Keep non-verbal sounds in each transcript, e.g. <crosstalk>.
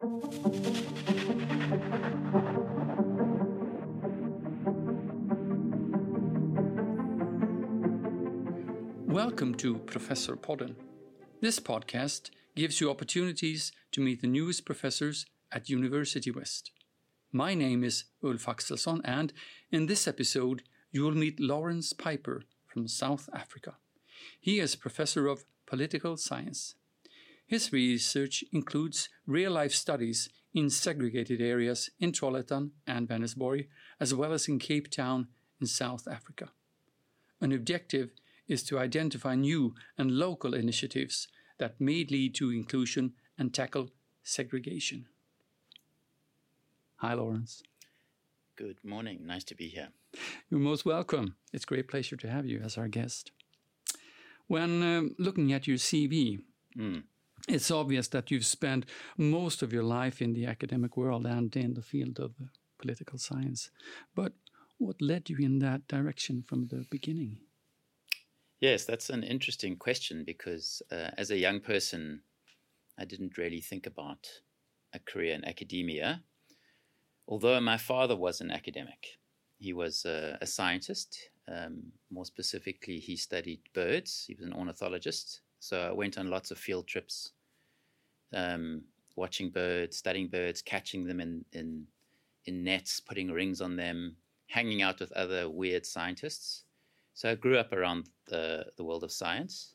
Welcome to Professor Podden. This podcast gives you opportunities to meet the newest professors at University West. My name is Ulf Axelsson, and in this episode, you will meet Lawrence Piper from South Africa. He is professor of political science. His research includes real life studies in segregated areas in Trollhättan and Vänersborg, as well as in Cape Town in South Africa. An objective is to identify new and local initiatives that may lead to inclusion and tackle segregation. Hi, Lawrence. Good morning. Nice to be here. You're most welcome. It's a great pleasure to have you as our guest. When um, looking at your CV, mm. It's obvious that you've spent most of your life in the academic world and in the field of political science. But what led you in that direction from the beginning? Yes, that's an interesting question because uh, as a young person, I didn't really think about a career in academia. Although my father was an academic, he was a scientist. Um, more specifically, he studied birds. He was an ornithologist. So I went on lots of field trips, um, watching birds, studying birds, catching them in, in, in nets, putting rings on them, hanging out with other weird scientists. So I grew up around the, the world of science.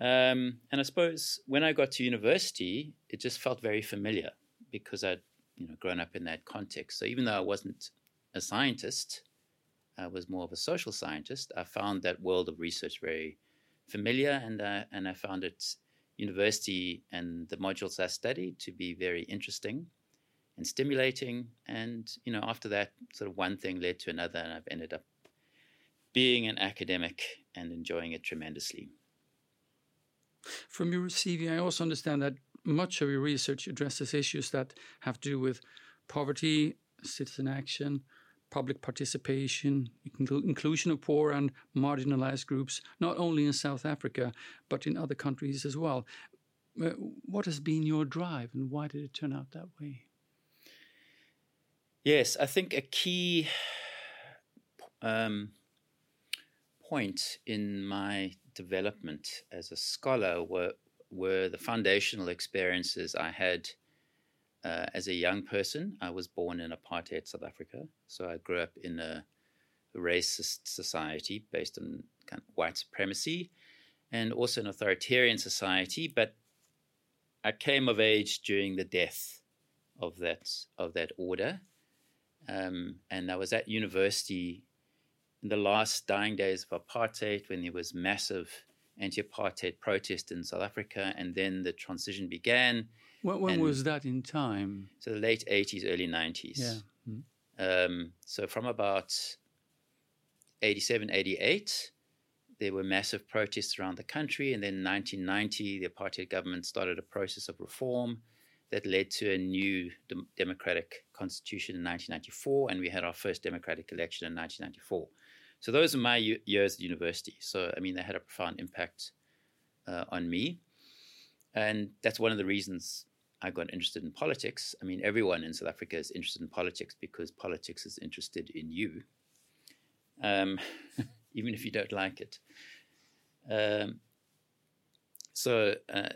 Um, and I suppose when I got to university, it just felt very familiar because I'd you know grown up in that context. So even though I wasn't a scientist, I was more of a social scientist. I found that world of research very familiar, and uh, and I found it university and the modules I studied to be very interesting and stimulating. And you know, after that, sort of one thing led to another, and I've ended up being an academic and enjoying it tremendously. From your CV, I also understand that much of your research addresses issues that have to do with poverty, citizen action, public participation, inclusion of poor and marginalized groups, not only in South Africa, but in other countries as well. Uh, what has been your drive and why did it turn out that way? Yes, I think a key um, point in my development as a scholar were, were the foundational experiences I had uh, as a young person. I was born in apartheid South Africa, so I grew up in a, racist society based on kind of white supremacy and also an authoritarian society. But I came of age during the death of that of that order, um, and I was at university in the last dying days of apartheid when there was massive anti-apartheid protest in South Africa, and then the transition began. When, when was that in time? So the late 80s, early 90s. Yeah. Mm. Um, so from about 87, 88, there were massive protests around the country, and then 1990, the apartheid government started a process of reform that led to a new de- democratic constitution in 1994, and we had our first democratic election in 1994. So those are my years at university. So I mean, they had a profound impact uh, on me, and that's one of the reasons I got interested in politics. I mean, everyone in South Africa is interested in politics because politics is interested in you, um, <laughs> even if you don't like it. Um, so uh,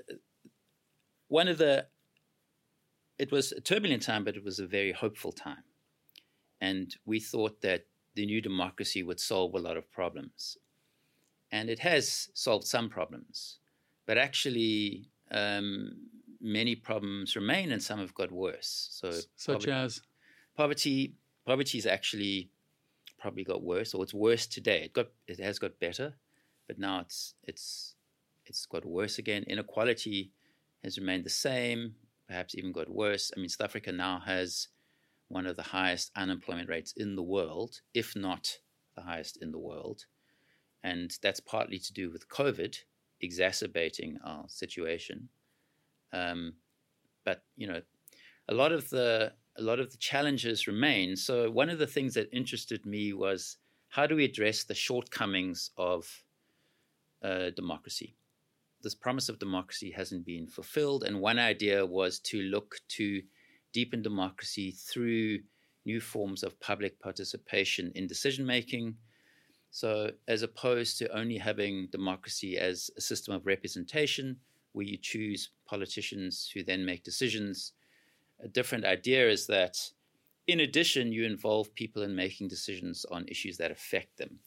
one of the it was a turbulent time, but it was a very hopeful time, and we thought that the new democracy would solve a lot of problems. And it has solved some problems, but actually, um, many problems remain and some have got worse. So, such poverty, as poverty, poverty has actually probably got worse, or it's worse today. It got, it has got better, but now it's it's it's got worse again. Inequality has remained the same, perhaps even got worse. I mean, South Africa now has one of the highest unemployment rates in the world, if not the highest in the world. And that's partly to do with COVID exacerbating our situation. Um, but you know, a lot of the a lot of the challenges remain. So one of the things that interested me was how do we address the shortcomings of uh, democracy? this promise of democracy hasn't been fulfilled. And one idea was to look to deepen democracy through new forms of public participation in decision making. So, as opposed to only having democracy as a system of representation, where you choose politicians who then make decisions, a different idea is that in addition, you involve people in making decisions on issues that affect them.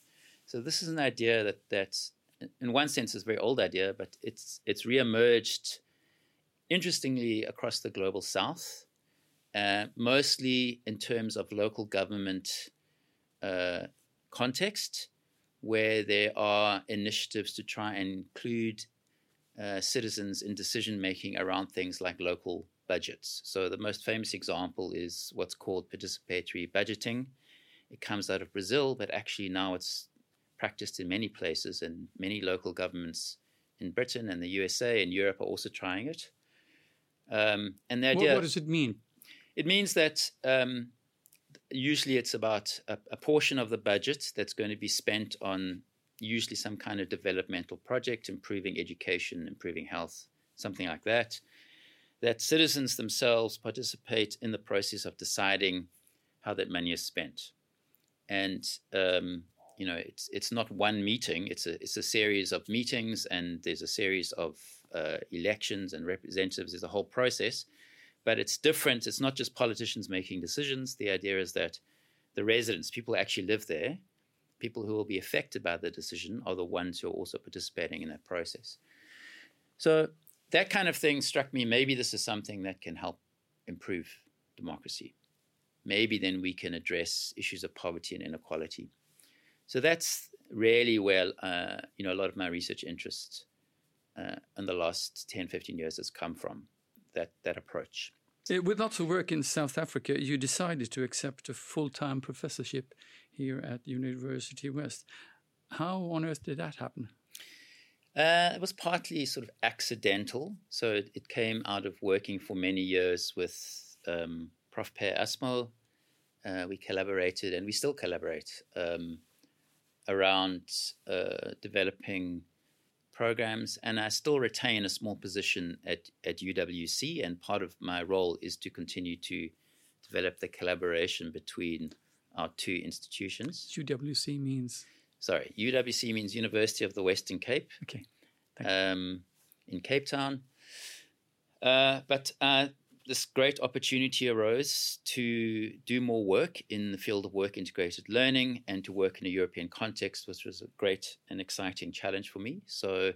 So this is an idea that that's in one sense is a very old idea, but it's it's reemerged interestingly across the global south, uh, mostly in terms of local government uh, context, where there are initiatives to try and include uh, citizens in decision making around things like local budgets. So the most famous example is what's called participatory budgeting. It comes out of Brazil, but actually now it's practiced in many places, and many local governments in Britain and the USA and Europe are also trying it. Um, and the idea, what, what, does it mean? It means that um, usually it's about a, a, portion of the budget that's going to be spent on usually some kind of developmental project, improving education, improving health, something like that. That citizens themselves participate in the process of deciding how that money is spent. And um, you know it's it's not one meeting it's a it's a series of meetings and there's a series of uh, elections and representatives there's a whole process but it's different. It's not just politicians making decisions. The idea is that the residents people who actually live there people who will be affected by the decision are the ones who are also participating in that process. So that kind of thing struck me. Maybe this is something that can help improve democracy. Maybe then we can address issues of poverty and inequality. So that's really where uh, you know a lot of my research interest uh, in the last 10, 15 years has come from that that approach. With lots of work in South Africa, you decided to accept a full-time professorship here at University West. How on earth did that happen? Uh, it was partly sort of accidental. So it, it, came out of working for many years with um, Prof. Per Assmo. Uh, we collaborated and we still collaborate um, around uh, developing programs, and I still retain a small position at, at UWC. And part of my role is to continue to develop the collaboration between our two institutions. UWC means? Sorry, UWC means University of the Western Cape. Okay. Um, in Cape Town. Uh, but uh, this great opportunity arose to do more work in the field of work integrated learning and to work in a European context, which was a great and exciting challenge for me. So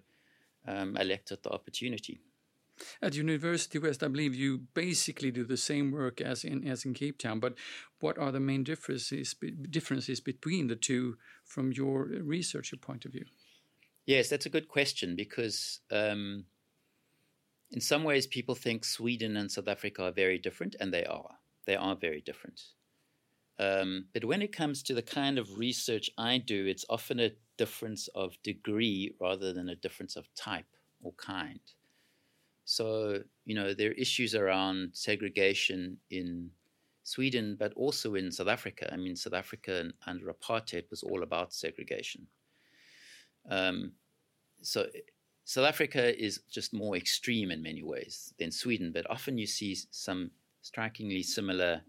um, I leapt at the opportunity. At University West, I believe you basically do the same work as in as in Cape Town. But what are the main differences differences between the two from your researcher point of view? Yes, that's a good question because um, in some ways, people think Sweden and South Africa are very different, and they are. They are very different. Um, but when it comes to the kind of research I do, it's often a difference of degree rather than a difference of type or kind. So, you know, there are issues around segregation in Sweden, but also in South Africa. I mean, South Africa under apartheid was all about segregation. Um, so South Africa is just more extreme in many ways than Sweden, but often you see some strikingly similar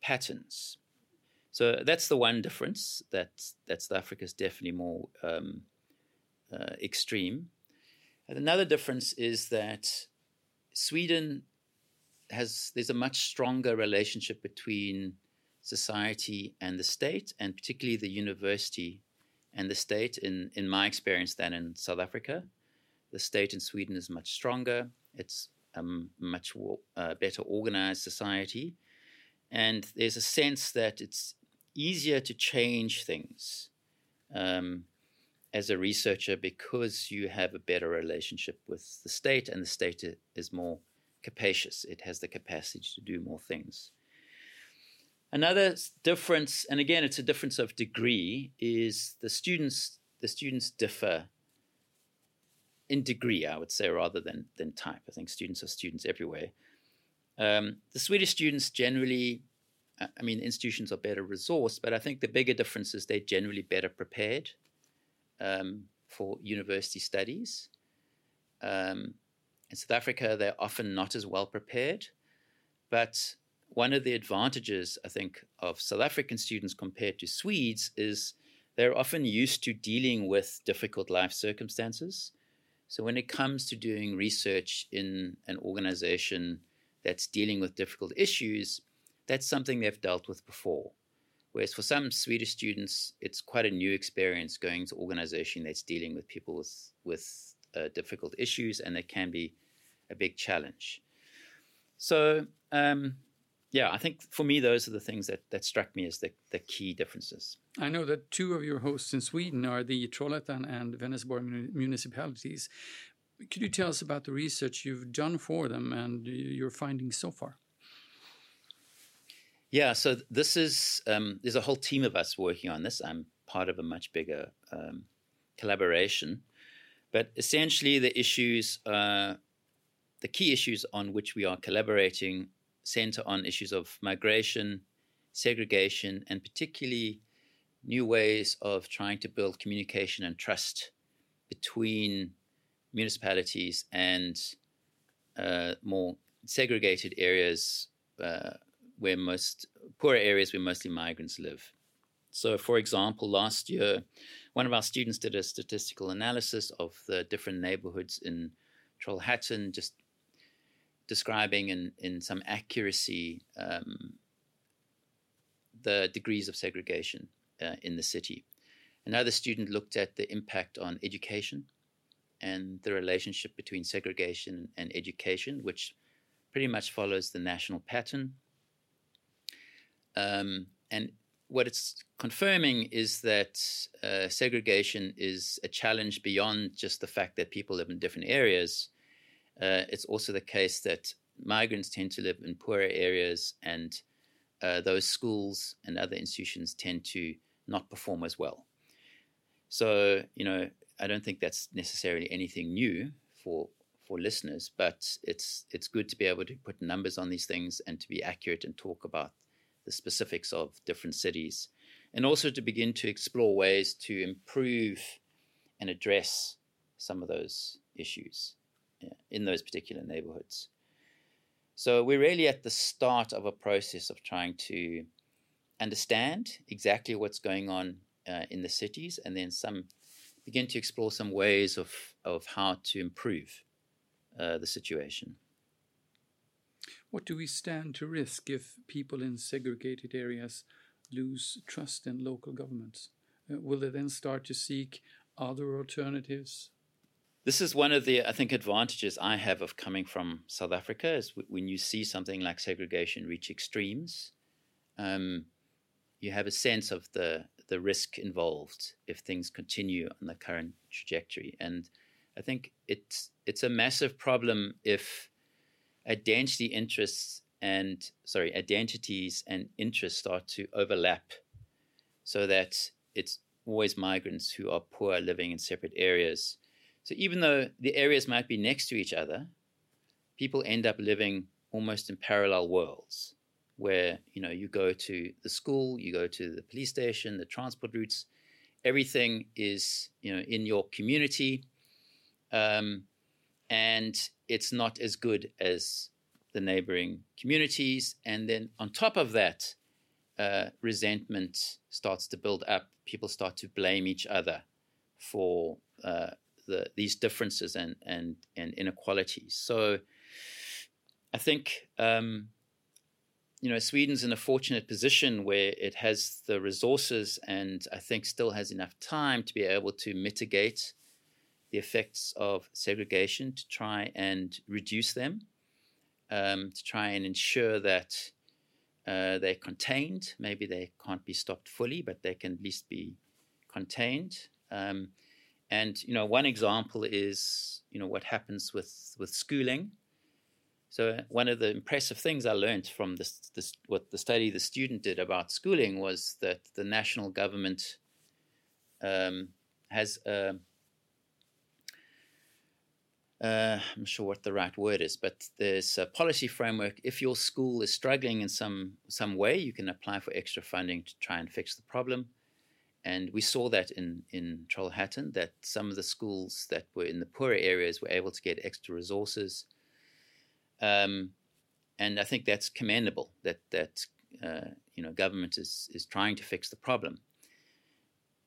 patterns. So that's the one difference that that South Africa is definitely more um, uh, extreme. And another difference is that Sweden has there's a much stronger relationship between society and the state, and particularly the university and the state. In in my experience, than in South Africa. The state in Sweden is much stronger. It's a much uh, better organized society. And there's a sense that it's easier to change things um, as a researcher because you have a better relationship with the state, and the state is more capacious. It has the capacity to do more things. Another difference, and again, it's a difference of degree, is the students. The students differ in degree, I would say, rather than than type. I think students are students everywhere. Um, the Swedish students generally, I mean, institutions are better resourced, but I think the bigger difference is they're generally better prepared um, for university studies. Um, in South Africa, they're often not as well prepared. But one of the advantages, I think, of South African students compared to Swedes is they're often used to dealing with difficult life circumstances. So when it comes to doing research in an organization that's dealing with difficult issues, that's something they've dealt with before. Whereas for some Swedish students, it's quite a new experience going to organization that's dealing with people with with uh, difficult issues, and it can be a big challenge. So, um, yeah, I think for me, those are the things that, that struck me as the, the key differences. I know that two of your hosts in Sweden are the Trollhättan and Vänersborg municipalities. Could you tell us about the research you've done for them and your findings so far? Yeah, so this is um, there's a whole team of us working on this. I'm part of a much bigger um, collaboration, but essentially the issues, uh, the key issues on which we are collaborating, center on issues of migration, segregation, and particularly new ways of trying to build communication and trust between municipalities and uh, more segregated areas uh, where most poorer areas where mostly migrants live. So, for example, last year, one of our students did a statistical analysis of the different neighborhoods in Trollhättan, just describing in, in some accuracy um, the degrees of segregation uh, in the city. Another student looked at the impact on education and the relationship between segregation and education, which pretty much follows the national pattern. Um, and what it's confirming is that uh, segregation is a challenge beyond just the fact that people live in different areas. Uh, it's also the case that migrants tend to live in poorer areas, and uh, those schools and other institutions tend to not perform as well. So, you know, I don't think that's necessarily anything new for for listeners, but it's it's good to be able to put numbers on these things and to be accurate and talk about the specifics of different cities, and also to begin to explore ways to improve and address some of those issues in those particular neighborhoods. So we're really at the start of a process of trying to understand exactly what's going on uh, in the cities, and then some begin to explore some ways of of how to improve uh, the situation. What do we stand to risk if people in segregated areas lose trust in local governments? Uh, will they then start to seek other alternatives? This is one of the, I think, advantages I have of coming from South Africa is when you see something like segregation reach extremes, um, you have a sense of the the risk involved if things continue on the current trajectory. And I think it's it's a massive problem if identity interests and sorry identities and interests start to overlap so that it's always migrants who are poor living in separate areas so even though the areas might be next to each other people end up living almost in parallel worlds where you know you go to the school you go to the police station the transport routes everything is you know in your community um, and it's not as good as the neighboring communities. And then on top of that, uh, resentment starts to build up. People start to blame each other for uh, the, these differences and, and, and inequalities. So I think, um, you know, Sweden's in a fortunate position where it has the resources and I think still has enough time to be able to mitigate the effects of segregation to try and reduce them, um, to try and ensure that uh, they're contained. Maybe they can't be stopped fully, but they can at least be contained. Um, and you know, one example is you know what happens with with schooling. So one of the impressive things I learned from this, this what the study the student did about schooling was that the national government um, has a uh, I'm sure what the right word is, but there's a policy framework. If your school is struggling in some some way, you can apply for extra funding to try and fix the problem. and we saw that in, in Trollhättan, that some of the schools that were in the poorer areas were able to get extra resources. Um, and I think that's commendable that, that uh, you know, government is, is trying to fix the problem.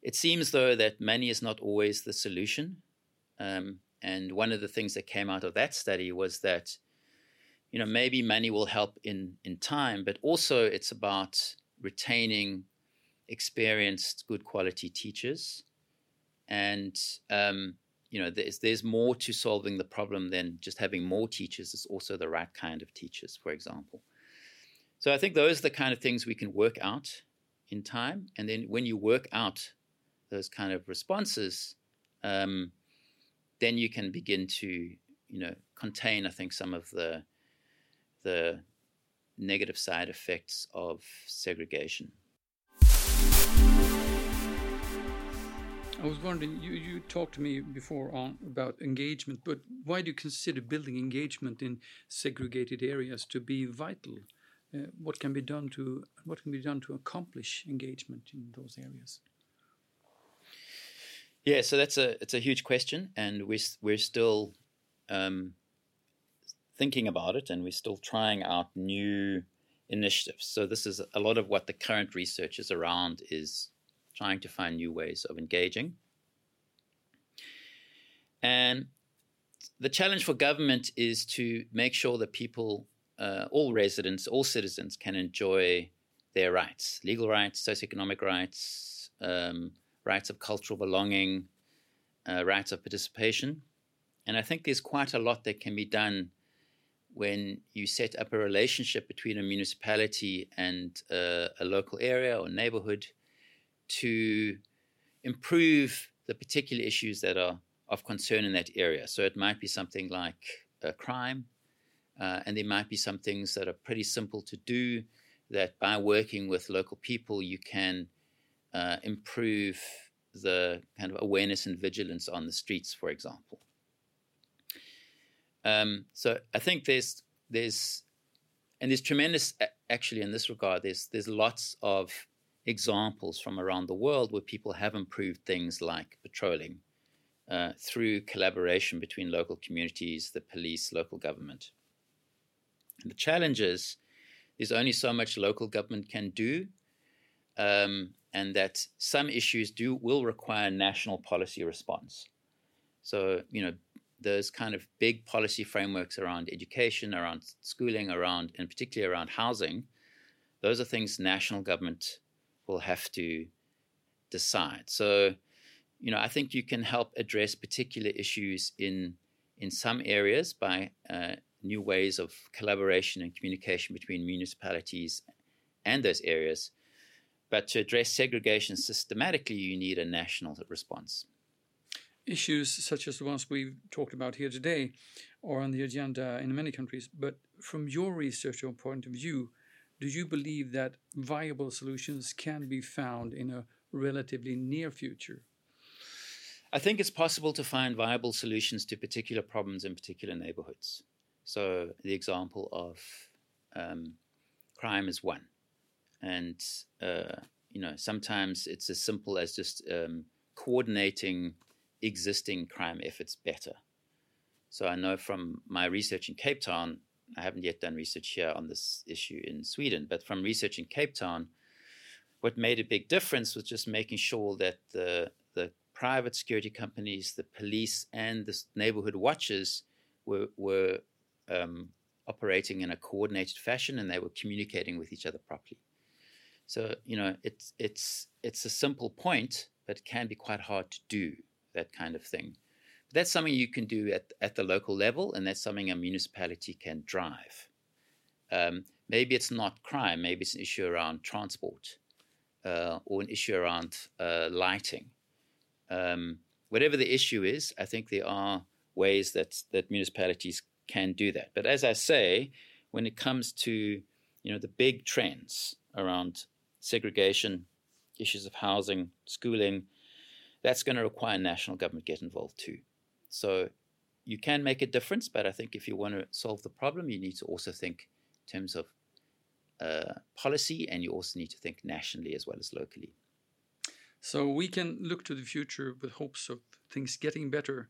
It seems, though, that money is not always the solution. Um, and one of the things that came out of that study was that, you know, maybe money will help in, in time, but also it's about retaining experienced, good quality teachers. And, um, you know, there's, there's more to solving the problem than just having more teachers. It's also the right kind of teachers, for example. So I think those are the kind of things we can work out in time. And then when you work out those kind of responses, um, then you can begin to, you know, contain, I think, some of the the negative side effects of segregation. I was wondering, you, you talked to me before on about engagement, but why do you consider building engagement in segregated areas to be vital? Uh, what can be done to what can be done to accomplish engagement in those areas? Yeah, so that's a it's a huge question, and we're we're still um, thinking about it, and we're still trying out new initiatives. So this is a lot of what the current research is around is trying to find new ways of engaging. And the challenge for government is to make sure that people, uh, all residents, all citizens, can enjoy their rights legal rights, socioeconomic rights, um, rights of cultural belonging, uh, rights of participation. And I think there's quite a lot that can be done when you set up a relationship between a municipality and uh, a local area or neighborhood to improve the particular issues that are of concern in that area. So it might be something like a crime, uh, and there might be some things that are pretty simple to do that by working with local people you can uh, improve the kind of awareness and vigilance on the streets, for example. Um, so I think there's there's and there's tremendous actually in this regard. There's there's lots of examples from around the world where people have improved things like patrolling uh, through collaboration between local communities, the police, local government. And the challenge is there's only so much local government can do um, and that some issues do will require national policy response. So, you know, those kind of big policy frameworks around education, around schooling, around, and particularly around housing, those are things national government will have to decide. So, you know, I think you can help address particular issues in in some areas by uh, new ways of collaboration and communication between municipalities and those areas. But to address segregation systematically, you need a national response. Issues such as the ones we've talked about here today are on the agenda in many countries. But from your research or point of view, do you believe that viable solutions can be found in a relatively near future? I think it's possible to find viable solutions to particular problems in particular neighborhoods. So, the example of um, crime is one. And, uh, you know, sometimes it's as simple as just um, coordinating existing crime efforts better. So, I know from my research in Cape Town, I haven't yet done research here on this issue in Sweden, but from research in Cape Town, what made a big difference was just making sure that the the private security companies, the police, and the neighborhood watches were were um, operating in a coordinated fashion, and they were communicating with each other properly. So you know, it's it's it's a simple point, but it can be quite hard to do that kind of thing that's something you can do at, at the local level, and that's something a municipality can drive. Um, maybe it's not crime, maybe it's an issue around transport uh, or an issue around uh, lighting. Um, whatever the issue is, I think there are ways that, that municipalities can do that. But as I say, when it comes to you know the big trends around segregation, issues of housing, schooling, that's going to require national government get involved too. So you can make a difference, but I think if you want to solve the problem, you need to also think in terms of uh, policy and you also need to think nationally as well as locally. So we can look to the future with hopes of things getting better.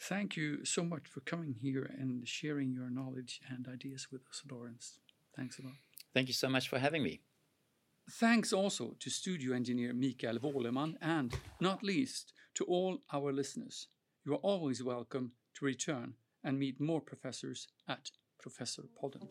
Thank you so much for coming here and sharing your knowledge and ideas with us, Lawrence. Thanks a lot. Thank you so much for having me. Thanks also to studio engineer Mikael Wåleman and, not least, to all our listeners. You are always welcome to return and meet more professors at Professor Podden.